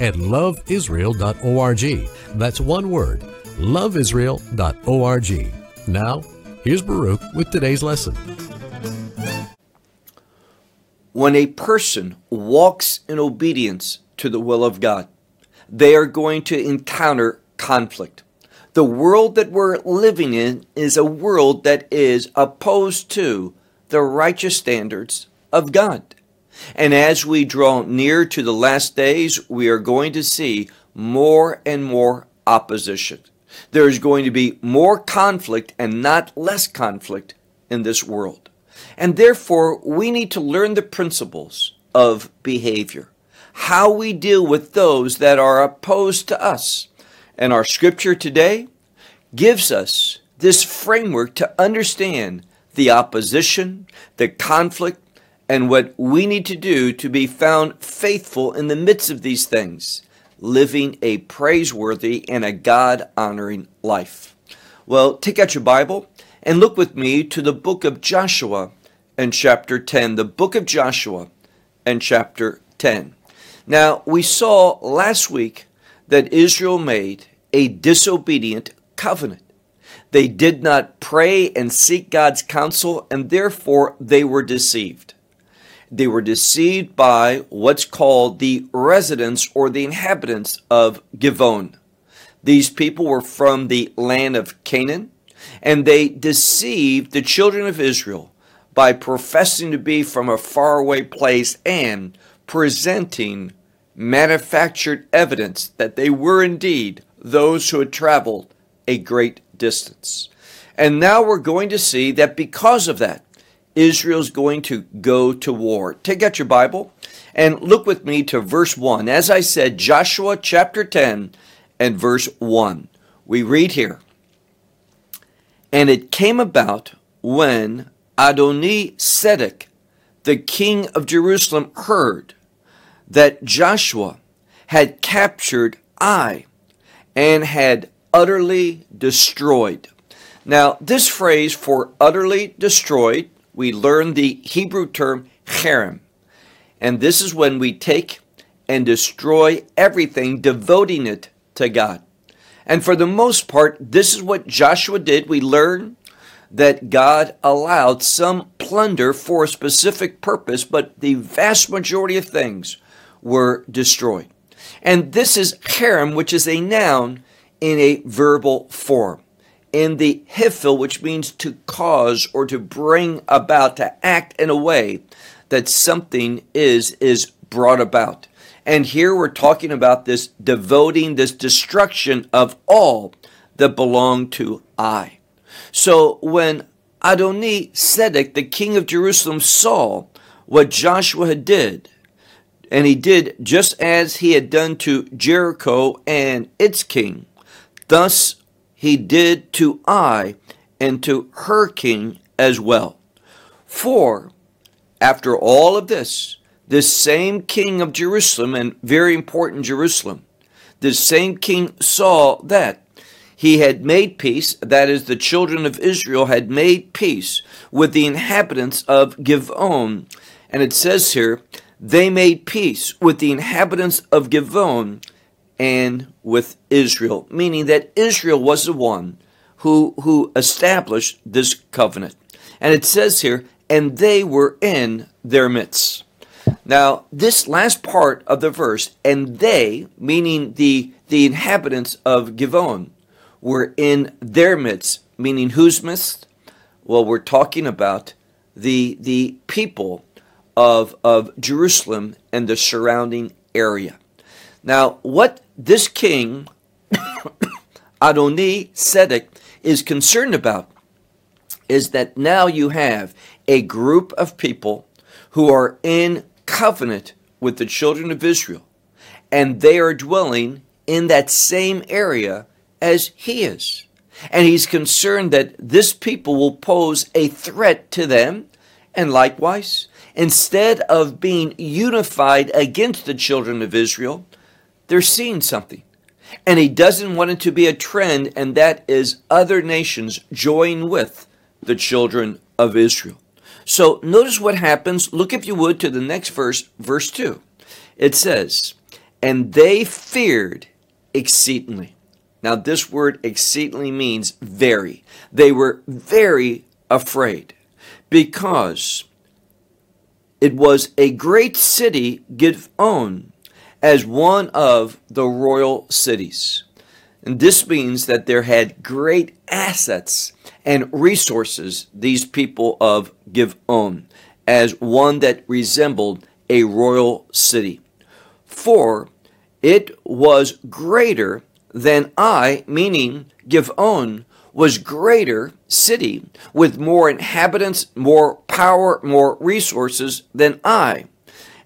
at loveisrael.org. That's one word, loveisrael.org. Now, here's Baruch with today's lesson. When a person walks in obedience to the will of God, they are going to encounter conflict. The world that we're living in is a world that is opposed to the righteous standards of God. And as we draw near to the last days, we are going to see more and more opposition. There is going to be more conflict and not less conflict in this world. And therefore, we need to learn the principles of behavior, how we deal with those that are opposed to us. And our scripture today gives us this framework to understand the opposition, the conflict, and what we need to do to be found faithful in the midst of these things, living a praiseworthy and a God honoring life. Well, take out your Bible and look with me to the book of Joshua and chapter 10. The book of Joshua and chapter 10. Now, we saw last week that Israel made a disobedient covenant. They did not pray and seek God's counsel, and therefore they were deceived. They were deceived by what's called the residents or the inhabitants of Givon. These people were from the land of Canaan, and they deceived the children of Israel by professing to be from a faraway place and presenting manufactured evidence that they were indeed those who had traveled a great distance. And now we're going to see that because of that, Israel's going to go to war. Take out your Bible and look with me to verse 1. As I said, Joshua chapter 10 and verse 1. We read here And it came about when Adoni Sedek, the king of Jerusalem, heard that Joshua had captured Ai and had utterly destroyed. Now, this phrase for utterly destroyed we learn the Hebrew term cherem. And this is when we take and destroy everything, devoting it to God. And for the most part, this is what Joshua did. We learn that God allowed some plunder for a specific purpose, but the vast majority of things were destroyed. And this is cherem, which is a noun in a verbal form in the hifil, which means to cause or to bring about, to act in a way that something is is brought about. And here we're talking about this devoting, this destruction of all that belong to Ai. So when Adoni Sedek, the king of Jerusalem, saw what Joshua had did, and he did just as he had done to Jericho and its king, thus he did to Ai and to her king as well. For after all of this, this same king of Jerusalem, and very important Jerusalem, this same king saw that he had made peace, that is, the children of Israel had made peace with the inhabitants of Givon. And it says here, they made peace with the inhabitants of Givon and with Israel, meaning that Israel was the one who, who established this covenant. And it says here, and they were in their midst. Now, this last part of the verse, and they, meaning the, the inhabitants of Givon, were in their midst, meaning whose midst? Well, we're talking about the, the people of, of Jerusalem and the surrounding area. Now, what this king, Adoni Sedek, is concerned about is that now you have a group of people who are in covenant with the children of Israel, and they are dwelling in that same area as he is. And he's concerned that this people will pose a threat to them. And likewise, instead of being unified against the children of Israel, they're seeing something. And he doesn't want it to be a trend, and that is other nations join with the children of Israel. So notice what happens. Look, if you would, to the next verse, verse 2. It says, And they feared exceedingly. Now, this word exceedingly means very. They were very afraid because it was a great city Givon as one of the royal cities. And this means that there had great assets and resources, these people of Givon, as one that resembled a royal city. For it was greater than Ai, meaning Givon, was greater city with more inhabitants, more power, more resources than Ai.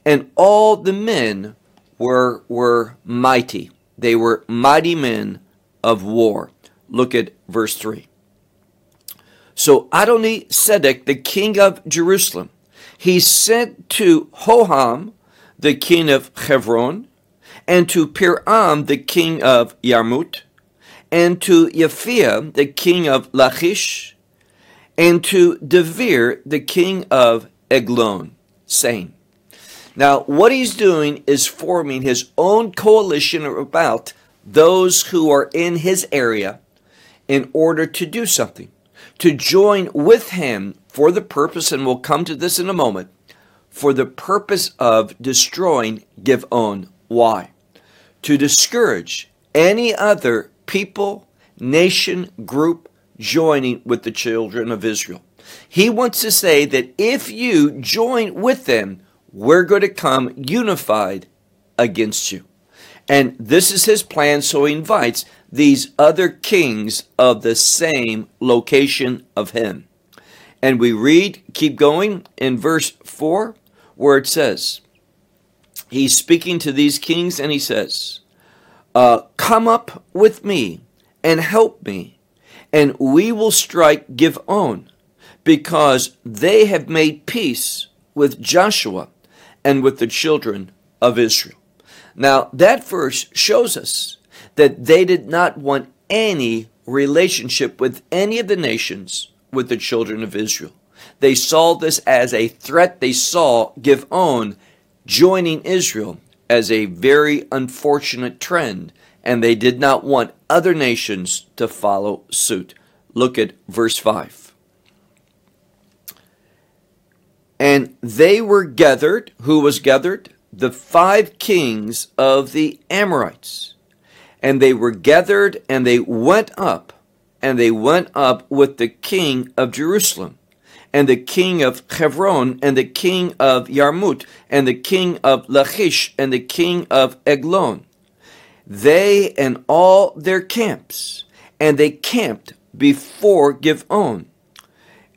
And all the men were, were mighty. They were mighty men of war. Look at verse 3. So Adoni Sedek, the king of Jerusalem, he sent to Hoham, the king of Hebron, and to Piram, the king of Yarmut, and to Yaphia, the king of Lachish, and to Devir, the king of Eglon, saying, Now, what he's doing is forming his own coalition about those who are in his area in order to do something, to join with him for the purpose, and we'll come to this in a moment, for the purpose of destroying Givon. Why? To discourage any other people, nation, group joining with the children of Israel. He wants to say that if you join with them, we're going to come unified against you. And this is his plan, so he invites these other kings of the same location of him. And we read, keep going in verse 4, where it says, He's speaking to these kings and he says, uh, Come up with me and help me, and we will strike Givon, because they have made peace with Joshua and with the children of Israel. Now, that verse shows us that they did not want any relationship with any of the nations with the children of Israel. They saw this as a threat. They saw Givon joining Israel as a very unfortunate trend, and they did not want other nations to follow suit. Look at verse 5. And they were gathered, who was gathered? the five kings of the Amorites. And they were gathered and they went up, and they went up with the king of Jerusalem, and the king of Hebron, and the king of Yarmut, and the king of Lachish, and the king of Eglon. They and all their camps, and they camped before Givon,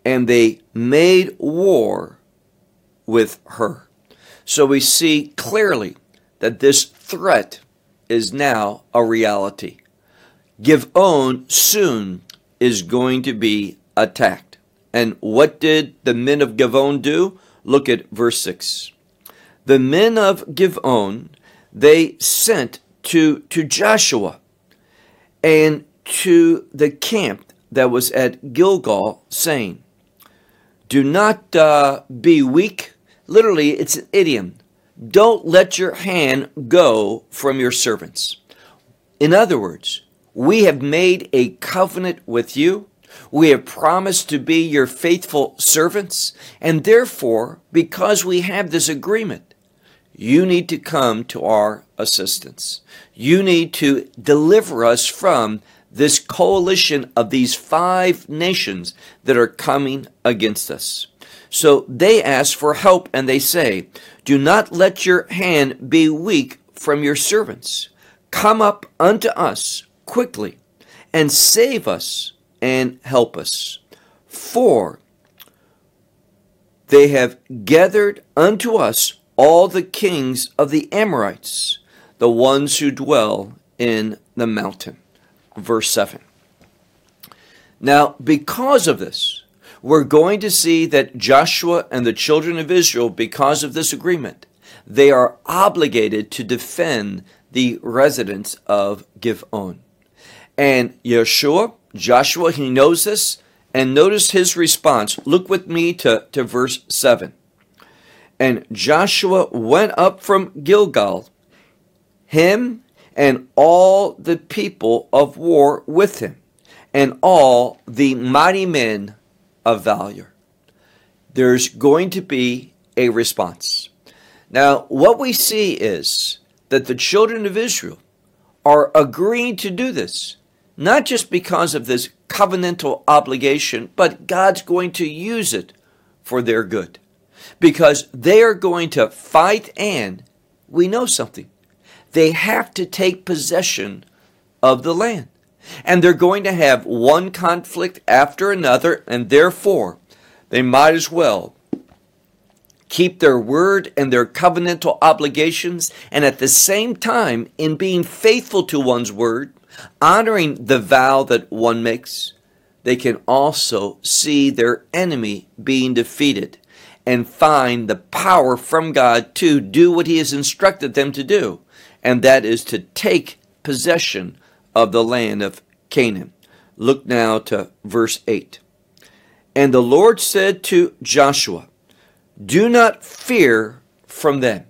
and they made war with her. So we see clearly that this threat is now a reality. Givon soon is going to be attacked. And what did the men of Givon do? Look at verse 6. The men of Givon, they sent to, to Joshua and to the camp that was at Gilgal, saying, Do not uh, be weak Literally, it's an idiom. Don't let your hand go from your servants. In other words, we have made a covenant with you. We have promised to be your faithful servants. And therefore, because we have this agreement, you need to come to our assistance. You need to deliver us from this coalition of these five nations that are coming against us. So they ask for help and they say, Do not let your hand be weak from your servants. Come up unto us quickly and save us and help us. For they have gathered unto us all the kings of the Amorites, the ones who dwell in the mountain. Verse 7. Now, because of this, we're going to see that Joshua and the children of Israel, because of this agreement, they are obligated to defend the residents of Givon. And Yeshua, Joshua, he knows this, and notice his response. Look with me to, to verse 7. And Joshua went up from Gilgal, him and all the people of war with him, and all the mighty men of valor. There's going to be a response. Now, what we see is that the children of Israel are agreeing to do this, not just because of this covenantal obligation, but God's going to use it for their good. Because they are going to fight, and we know something. They have to take possession of the land. And they're going to have one conflict after another, and therefore they might as well keep their word and their covenantal obligations, and at the same time, in being faithful to one's word, honoring the vow that one makes, they can also see their enemy being defeated and find the power from God to do what He has instructed them to do, and that is to take possession of the land of Canaan. Look now to verse 8. And the Lord said to Joshua, Do not fear from them.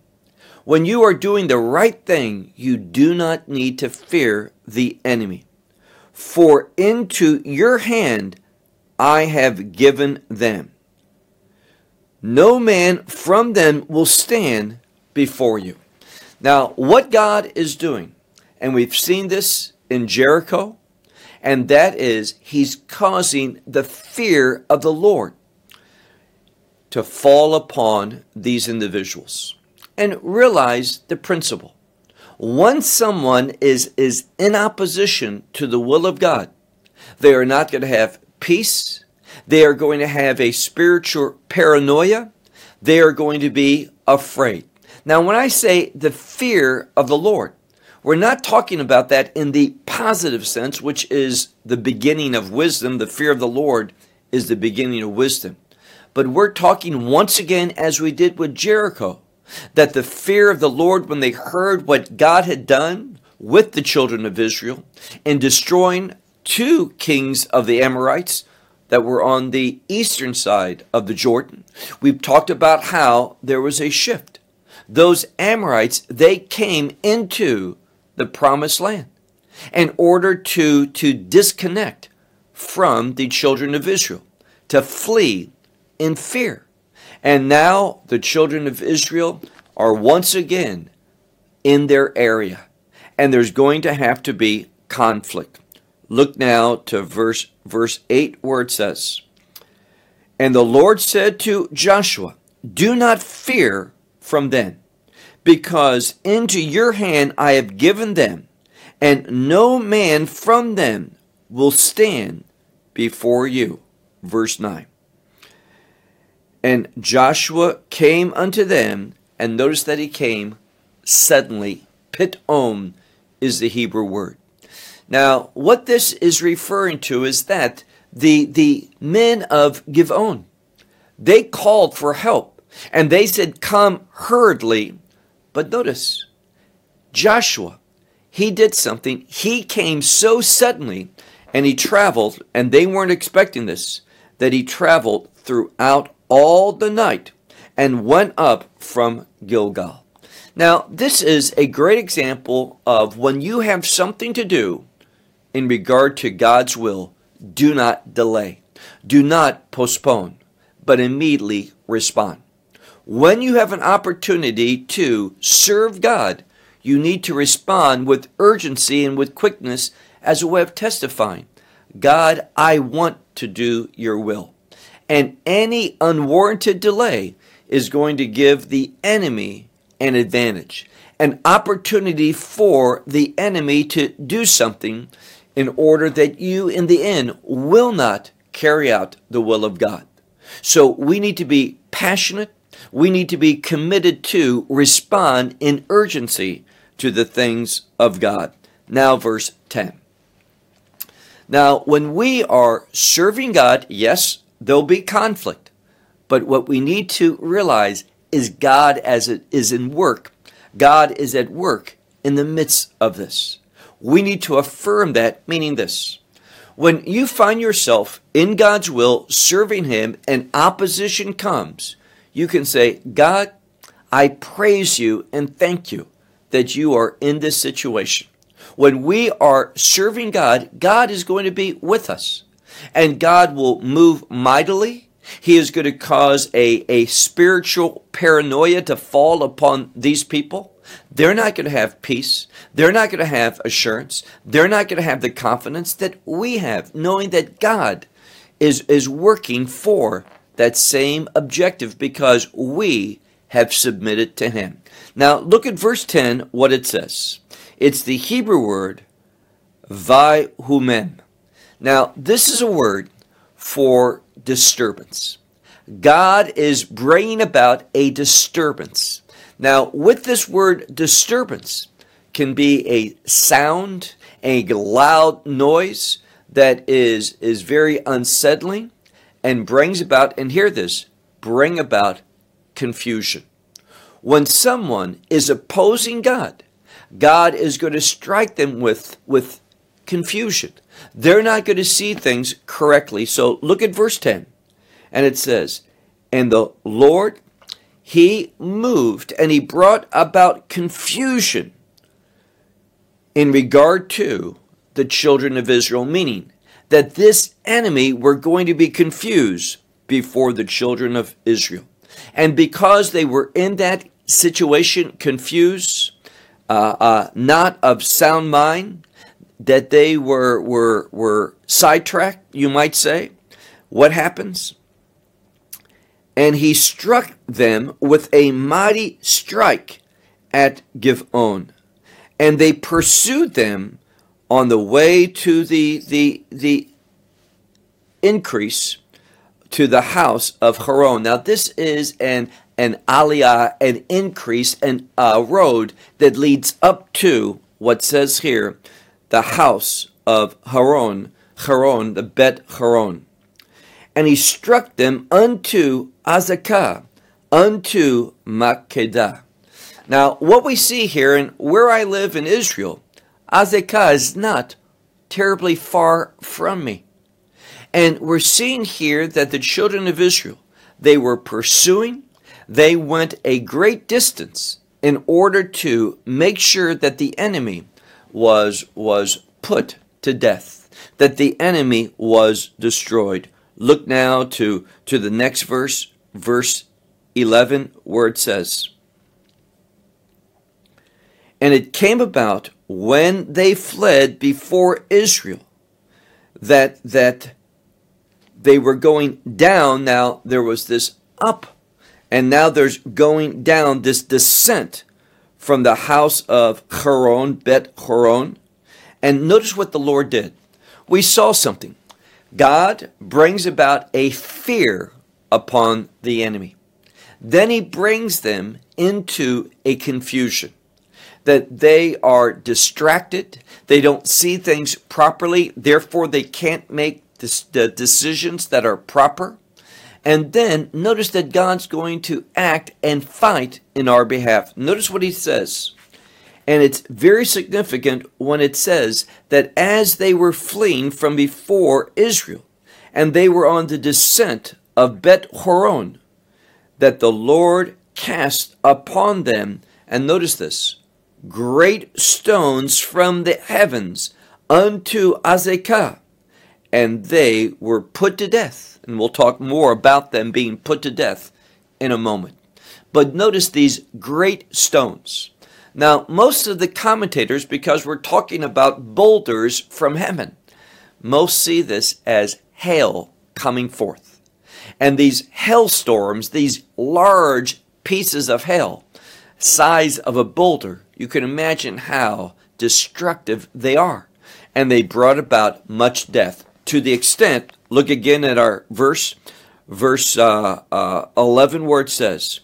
When you are doing the right thing, you do not need to fear the enemy. For into your hand I have given them. No man from them will stand before you. Now, what God is doing, and we've seen this in Jericho, and that is He's causing the fear of the Lord to fall upon these individuals. And realize the principle. Once someone is, is in opposition to the will of God, they are not going to have peace. They are going to have a spiritual paranoia. They are going to be afraid. Now, when I say the fear of the Lord, we're not talking about that in the positive sense, which is the beginning of wisdom. The fear of the Lord is the beginning of wisdom. But we're talking once again, as we did with Jericho, that the fear of the Lord, when they heard what God had done with the children of Israel in destroying two kings of the Amorites that were on the eastern side of the Jordan, we've talked about how there was a shift. Those Amorites, they came into the promised land in order to, to disconnect from the children of Israel, to flee in fear. And now the children of Israel are once again in their area, and there's going to have to be conflict. Look now to verse verse 8 where it says, And the Lord said to Joshua, Do not fear from them, because into your hand I have given them, and no man from them will stand before you. Verse 9. And Joshua came unto them, and notice that he came suddenly. Pitom is the Hebrew word. Now, what this is referring to is that the, the men of Givon, they called for help, and they said, Come hurriedly. But notice, Joshua, he did something. He came so suddenly, and he traveled, and they weren't expecting this, that he traveled throughout all the night and went up from Gilgal. Now, this is a great example of when you have something to do in regard to God's will, do not delay. Do not postpone, but immediately respond. When you have an opportunity to serve God, you need to respond with urgency and with quickness as a way of testifying. God, I want to do your will. And any unwarranted delay is going to give the enemy an advantage, an opportunity for the enemy to do something in order that you, in the end, will not carry out the will of God. So we need to be passionate. We need to be committed to respond in urgency to the things of God. Now, verse 10. Now, when we are serving God, yes, there'll be conflict. But what we need to realize is God as it is in work. God is at work in the midst of this. We need to affirm that, meaning this. When you find yourself in God's will, serving Him, and opposition comes, you can say, God, I praise you and thank you that you are in this situation. When we are serving God, God is going to be with us. And God will move mightily. He is going to cause a, a spiritual paranoia to fall upon these people. They're not going to have peace. They're not going to have assurance. They're not going to have the confidence that we have, knowing that God is, is working for that same objective because we have submitted to Him. Now, look at verse 10, what it says. It's the Hebrew word vayhumem. Now, this is a word for disturbance. God is bringing about a disturbance. Now, with this word disturbance can be a sound, a loud noise that is, is very unsettling and brings about, and hear this, bring about confusion. When someone is opposing God, God is going to strike them with, with confusion. They're not going to see things correctly. So look at verse 10. And it says, And the Lord, he moved and he brought about confusion in regard to the children of Israel, meaning that this enemy were going to be confused before the children of Israel. And because they were in that situation, confused, uh, uh, not of sound mind, that they were, were, were sidetracked, you might say, what happens? And he struck them with a mighty strike at Givon. And they pursued them on the way to the, the, the increase to the house of Haron. Now, this is an an aliyah, an increase, an uh, road that leads up to what says here, the house of Haron, Haron, the Bet Haron. And he struck them unto Azekah, unto Makkedah. Now, what we see here, and where I live in Israel, Azekah is not terribly far from me. And we're seeing here that the children of Israel, they were pursuing, they went a great distance in order to make sure that the enemy was, was put to death, that the enemy was destroyed. Look now to, to the next verse, verse 11, where it says, And it came about when they fled before Israel that, that they were going down. Now there was this up and now there's going down this descent from the house of Haron, Bet Haron. And notice what the Lord did. We saw something. God brings about a fear upon the enemy. Then he brings them into a confusion that they are distracted, they don't see things properly, therefore they can't make the decisions that are proper. And then notice that God's going to act and fight in our behalf. Notice what he says. And it's very significant when it says that as they were fleeing from before Israel, and they were on the descent of Bet Horon, that the Lord cast upon them, and notice this, great stones from the heavens unto Azekah, and they were put to death and we'll talk more about them being put to death in a moment. But notice these great stones. Now, most of the commentators, because we're talking about boulders from heaven, most see this as hail coming forth. And these hailstorms, these large pieces of hail, size of a boulder, you can imagine how destructive they are. And they brought about much death to the extent Look again at our verse, verse uh, uh, 11, where it says,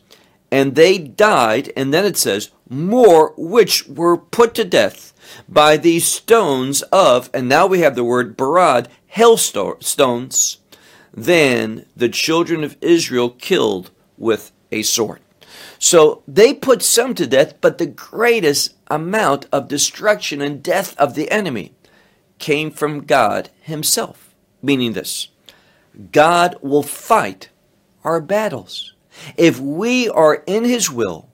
And they died, and then it says, More which were put to death by these stones of, and now we have the word barad, hailstones, then the children of Israel killed with a sword. So they put some to death, but the greatest amount of destruction and death of the enemy came from God Himself. Meaning this God will fight our battles. If we are in His will,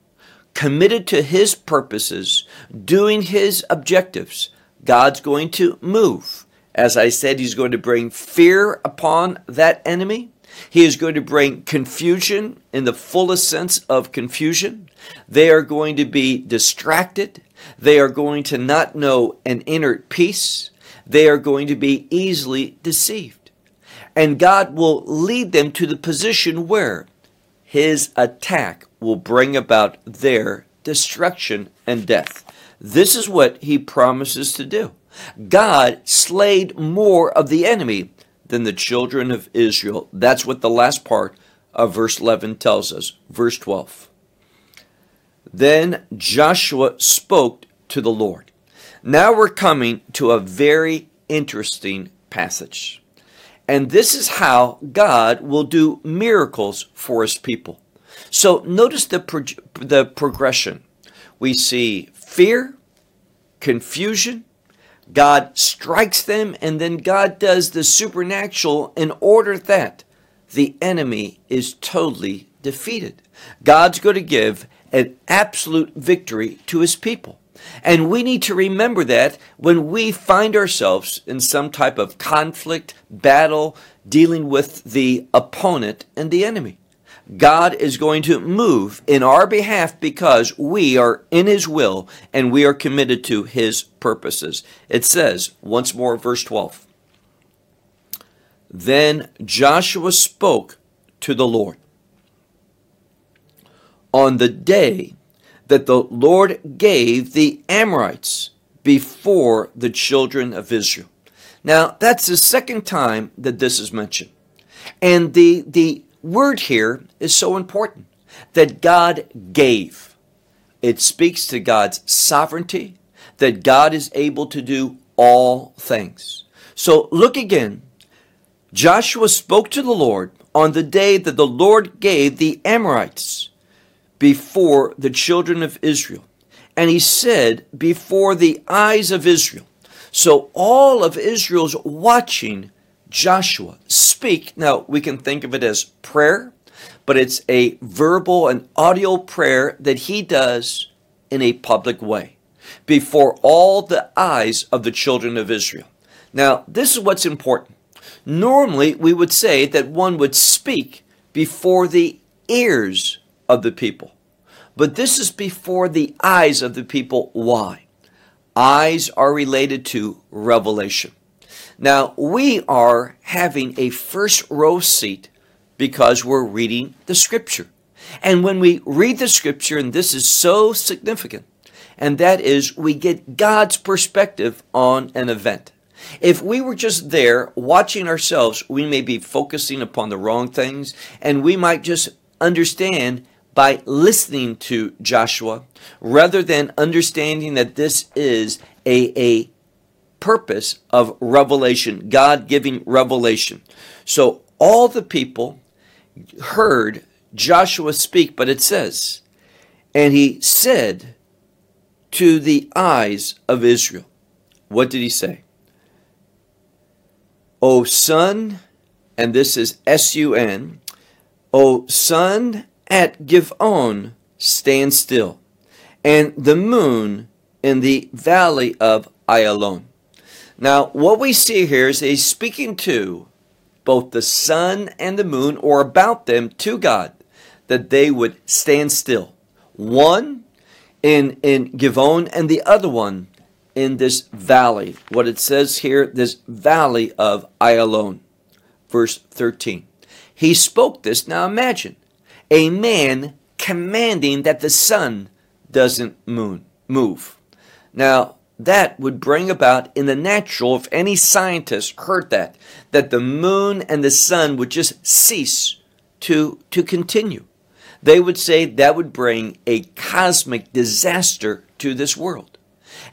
committed to His purposes, doing His objectives, God's going to move. As I said, He's going to bring fear upon that enemy. He is going to bring confusion in the fullest sense of confusion. They are going to be distracted. They are going to not know an inner peace. They are going to be easily deceived. And God will lead them to the position where his attack will bring about their destruction and death. This is what he promises to do. God slayed more of the enemy than the children of Israel. That's what the last part of verse 11 tells us. Verse 12. Then Joshua spoke to the Lord. Now we're coming to a very interesting passage. And this is how God will do miracles for his people. So notice the, pro- the progression. We see fear, confusion, God strikes them, and then God does the supernatural in order that the enemy is totally defeated. God's going to give an absolute victory to his people. And we need to remember that when we find ourselves in some type of conflict, battle, dealing with the opponent and the enemy. God is going to move in our behalf because we are in His will and we are committed to His purposes. It says, once more, verse 12. Then Joshua spoke to the Lord on the day that the Lord gave the Amorites before the children of Israel. Now, that's the second time that this is mentioned. And the, the word here is so important that God gave. It speaks to God's sovereignty, that God is able to do all things. So look again. Joshua spoke to the Lord on the day that the Lord gave the Amorites before the children of Israel. And he said, before the eyes of Israel. So all of Israel's watching Joshua speak. Now, we can think of it as prayer, but it's a verbal and audio prayer that he does in a public way before all the eyes of the children of Israel. Now, this is what's important. Normally, we would say that one would speak before the ears of the people. But this is before the eyes of the people. Why? Eyes are related to revelation. Now, we are having a first row seat because we're reading the scripture. And when we read the scripture, and this is so significant, and that is we get God's perspective on an event. If we were just there watching ourselves, we may be focusing upon the wrong things, and we might just understand by listening to Joshua rather than understanding that this is a, a purpose of revelation, God giving revelation. So all the people heard Joshua speak, but it says, and he said to the eyes of Israel, what did he say? O sun, and this is S U N, O sun at Givon, stand still, and the moon in the valley of Ayalon. Now, what we see here is he's speaking to both the sun and the moon, or about them to God, that they would stand still. One in, in Givon, and the other one in this valley. What it says here, this valley of Ayalon. Verse 13. He spoke this. Now imagine a man commanding that the sun doesn't moon, move. Now, that would bring about in the natural, if any scientist heard that, that the moon and the sun would just cease to, to continue. They would say that would bring a cosmic disaster to this world.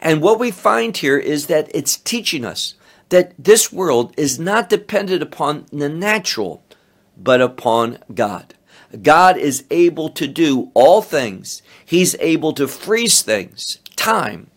And what we find here is that it's teaching us that this world is not dependent upon the natural, but upon God. God is able to do all things. He's able to freeze things, time,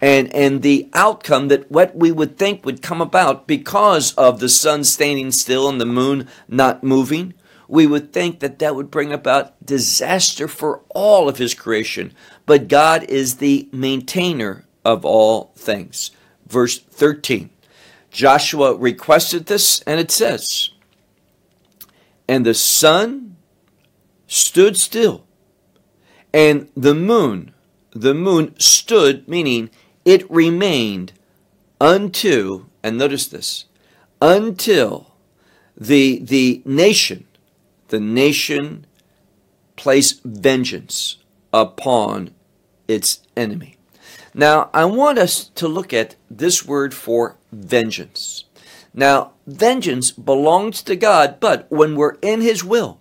and and the outcome that what we would think would come about because of the sun standing still and the moon not moving we would think that that would bring about disaster for all of his creation. But god is the maintainer of all things. Verse 13 joshua requested this and it says and the sun stood still and the moon the moon stood meaning it remained until, and notice this, until the, the nation, the nation placed vengeance upon its enemy. Now, I want us to look at this word for vengeance. Now, vengeance belongs to God, but when we're in His will,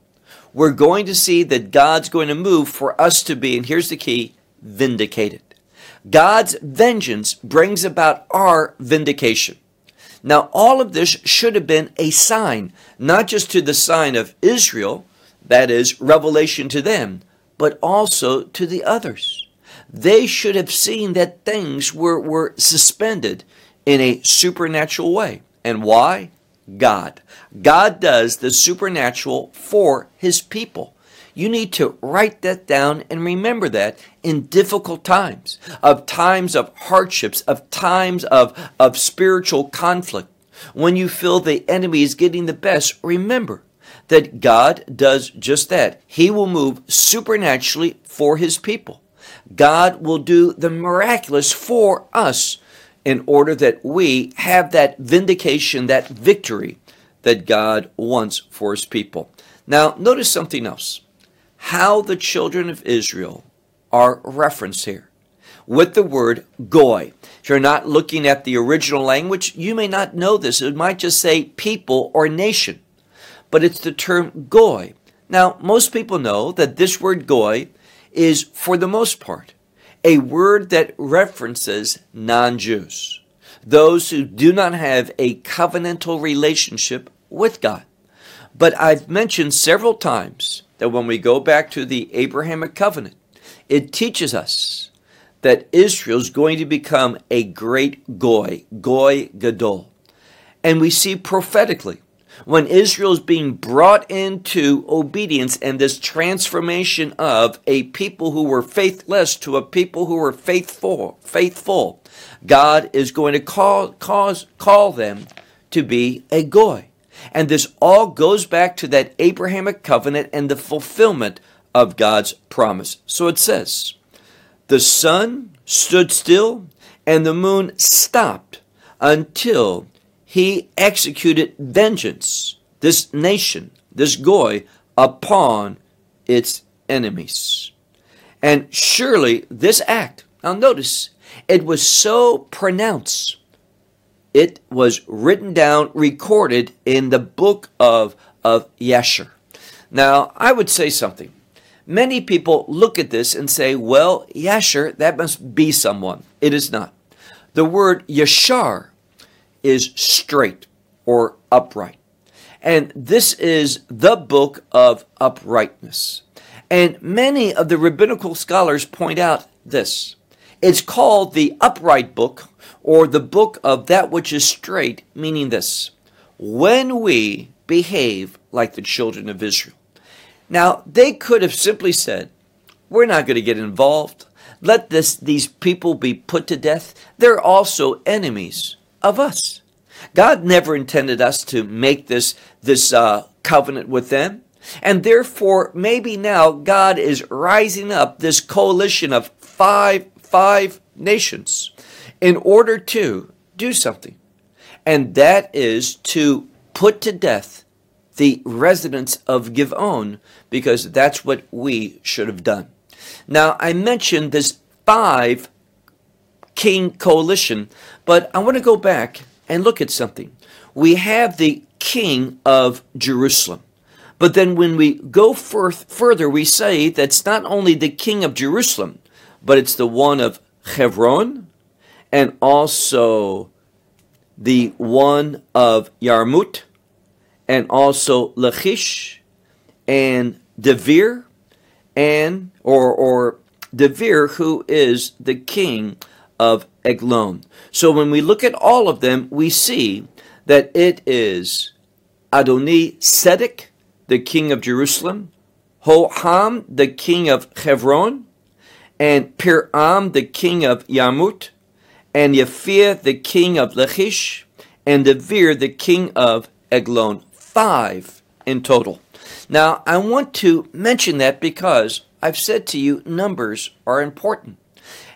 we're going to see that God's going to move for us to be, and here's the key, vindicated. God's vengeance brings about our vindication. Now, all of this should have been a sign, not just to the sign of Israel, that is, revelation to them, but also to the others. They should have seen that things were, were suspended in a supernatural way. And why? God. God does the supernatural for his people. You need to write that down and remember that in difficult times, of times of hardships, of times of, of spiritual conflict. When you feel the enemy is getting the best, remember that God does just that. He will move supernaturally for his people. God will do the miraculous for us in order that we have that vindication, that victory that God wants for his people. Now, notice something else how the children of Israel are referenced here with the word goy. If you're not looking at the original language, you may not know this. It might just say people or nation, but it's the term goy. Now, most people know that this word goy is, for the most part, a word that references non Jews, those who do not have a covenantal relationship with God. But I've mentioned several times that when we go back to the Abrahamic covenant, it teaches us that Israel is going to become a great goy, goy gadol. And we see prophetically when Israel is being brought into obedience and this transformation of a people who were faithless to a people who were faithful, faithful, God is going to call, cause, call them to be a goy. And this all goes back to that Abrahamic covenant and the fulfillment of God's promise. So it says, The sun stood still and the moon stopped until he executed vengeance, this nation, this Goy, upon its enemies. And surely this act, now notice, it was so pronounced it was written down, recorded in the book of, of Yasher. Now, I would say something. Many people look at this and say, well, Yasher, that must be someone. It is not. The word Yashar is straight or upright. And this is the book of uprightness. And many of the rabbinical scholars point out this. It's called the upright book or the book of that which is straight, meaning this when we behave like the children of Israel. Now, they could have simply said, We're not going to get involved. Let this, these people be put to death. They're also enemies of us. God never intended us to make this, this uh, covenant with them. And therefore, maybe now God is rising up this coalition of five, five nations in order to do something, and that is to put to death the residents of Givon, because that's what we should have done. Now, I mentioned this five king coalition, but I want to go back and look at something. We have the king of Jerusalem. But then when we go forth further, we say that's not only the king of Jerusalem, but it's the one of Hebron, and also the one of Yarmut, and also Lachish, and Devir, and or or Devir, who is the king of Eglon. So when we look at all of them, we see that it is Adoni Sedek, the king of Jerusalem, Hoham, the king of Hebron, and Piram, the king of Yamut, and Yaphir, the king of Lachish, and Devir, the king of Eglon. Five in total. Now, I want to mention that because I've said to you, numbers are important.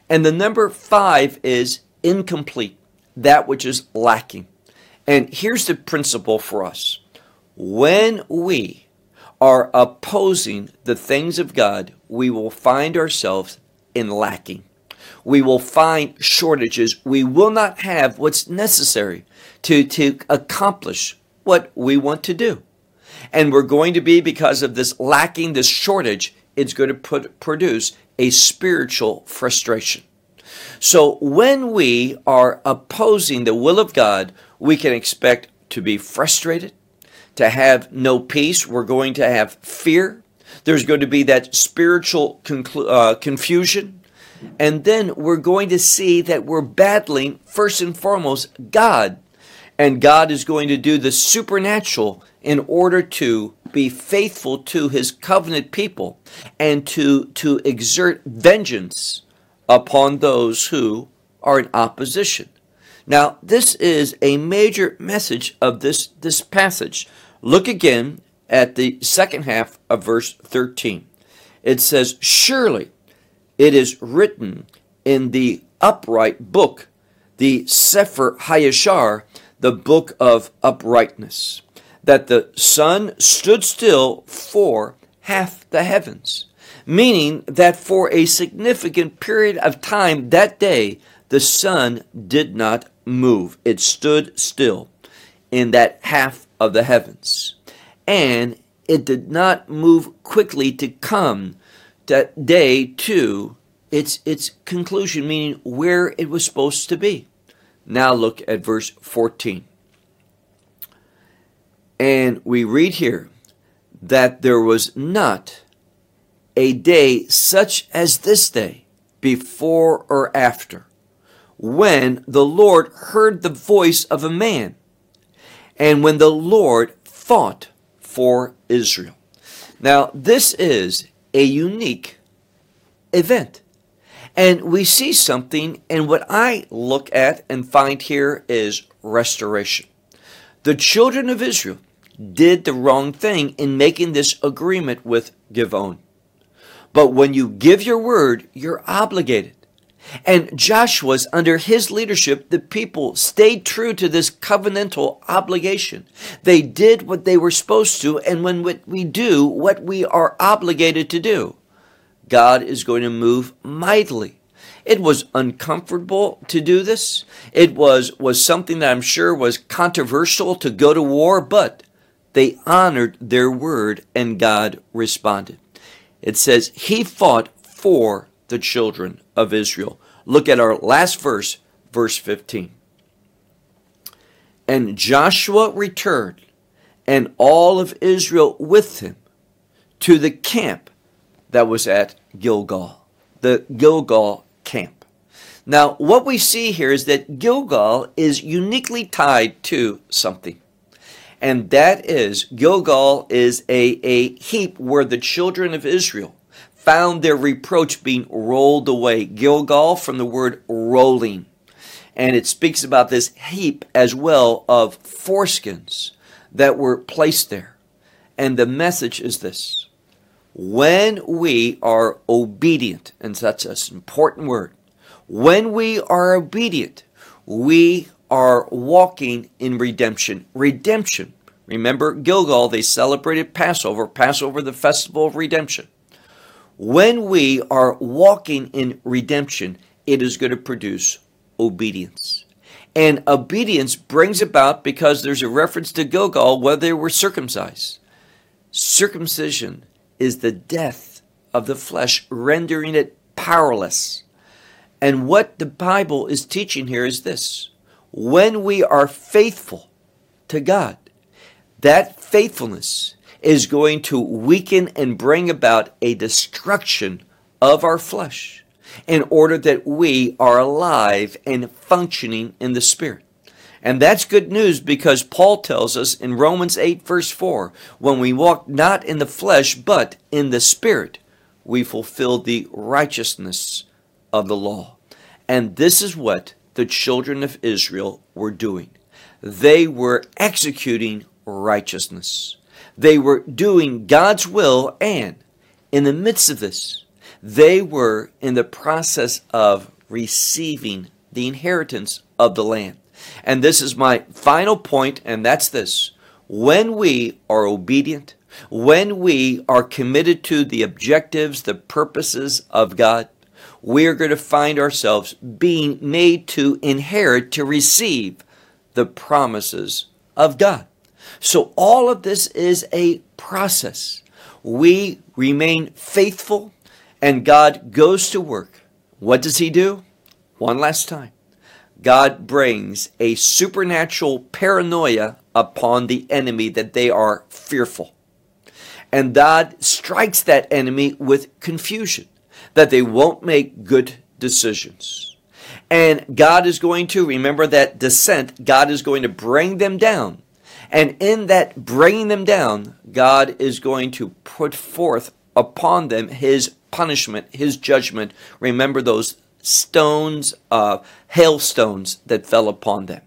And the number five is incomplete, that which is lacking. And here's the principle for us when we are opposing the things of God, we will find ourselves in lacking. We will find shortages. We will not have what's necessary to, to accomplish what we want to do. And we're going to be, because of this lacking, this shortage, it's going to put, produce a spiritual frustration. So when we are opposing the will of God, we can expect to be frustrated, to have no peace. We're going to have fear. There's going to be that spiritual conclu- uh, confusion. And then we're going to see that we're battling, first and foremost, God. And God is going to do the supernatural in order to be faithful to his covenant people and to, to exert vengeance upon those who are in opposition. Now, this is a major message of this, this passage. Look again at the second half of verse 13. It says, Surely it is written in the upright book, the Sefer Hayashar, the book of uprightness, that the sun stood still for half the heavens, meaning that for a significant period of time that day, the sun did not move. It stood still in that half of the heavens. And it did not move quickly to come that day to its, its conclusion, meaning where it was supposed to be. Now look at verse 14. And we read here that there was not a day such as this day before or after when the Lord heard the voice of a man and when the Lord fought for Israel. Now, this is a unique event. And we see something, and what I look at and find here is restoration. The children of Israel did the wrong thing in making this agreement with Givon. But when you give your word, you're obligated. And Joshua's, under his leadership, the people stayed true to this covenantal obligation. They did what they were supposed to, and when we do what we are obligated to do, God is going to move mightily. It was uncomfortable to do this. It was, was something that I'm sure was controversial to go to war, but they honored their word and God responded. It says, He fought for the children of Israel. Look at our last verse, verse 15. And Joshua returned, and all of Israel with him, to the camp that was at Gilgal, the Gilgal camp. Now, what we see here is that Gilgal is uniquely tied to something. And that is, Gilgal is a, a heap where the children of Israel found their reproach being rolled away. Gilgal from the word rolling. And it speaks about this heap as well of foreskins that were placed there. And the message is this when we are obedient, and that's an important word, when we are obedient, we are walking in redemption. Redemption. Remember Gilgal, they celebrated Passover, Passover, the festival of redemption. When we are walking in redemption, it is going to produce obedience. And obedience brings about because there's a reference to Gilgal where they were circumcised. Circumcision is the death of the flesh, rendering it powerless. And what the Bible is teaching here is this when we are faithful to God, that faithfulness is going to weaken and bring about a destruction of our flesh in order that we are alive and functioning in the Spirit. And that's good news because Paul tells us in Romans 8, verse 4 when we walk not in the flesh, but in the Spirit, we fulfill the righteousness of the law. And this is what the children of Israel were doing. They were executing righteousness. They were doing God's will, and in the midst of this, they were in the process of receiving the inheritance of the land. And this is my final point, and that's this. When we are obedient, when we are committed to the objectives, the purposes of God, we are going to find ourselves being made to inherit, to receive the promises of God. So all of this is a process. We remain faithful and God goes to work. What does he do? One last time. God brings a supernatural paranoia upon the enemy that they are fearful. And God strikes that enemy with confusion, that they won't make good decisions. And God is going to, remember that descent, God is going to bring them down. And in that bringing them down, God is going to put forth upon them his punishment, his judgment. Remember those stones, uh, hailstones that fell upon them.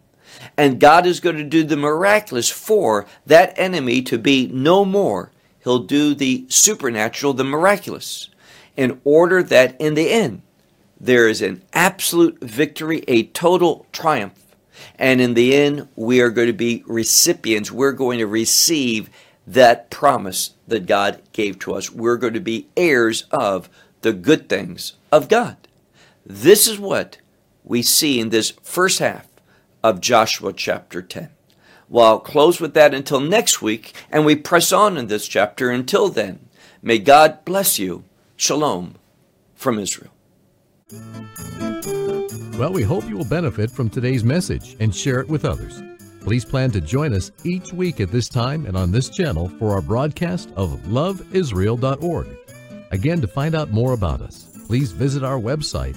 And God is going to do the miraculous for that enemy to be no more. He'll do the supernatural, the miraculous, in order that in the end there is an absolute victory, a total triumph. And in the end, we are going to be recipients. We're going to receive that promise that God gave to us. We're going to be heirs of the good things of God. This is what we see in this first half of Joshua chapter 10. Well, I'll close with that until next week, and we press on in this chapter. Until then, may God bless you. Shalom from Israel. Well, we hope you will benefit from today's message and share it with others. Please plan to join us each week at this time and on this channel for our broadcast of loveisrael.org. Again, to find out more about us, please visit our website,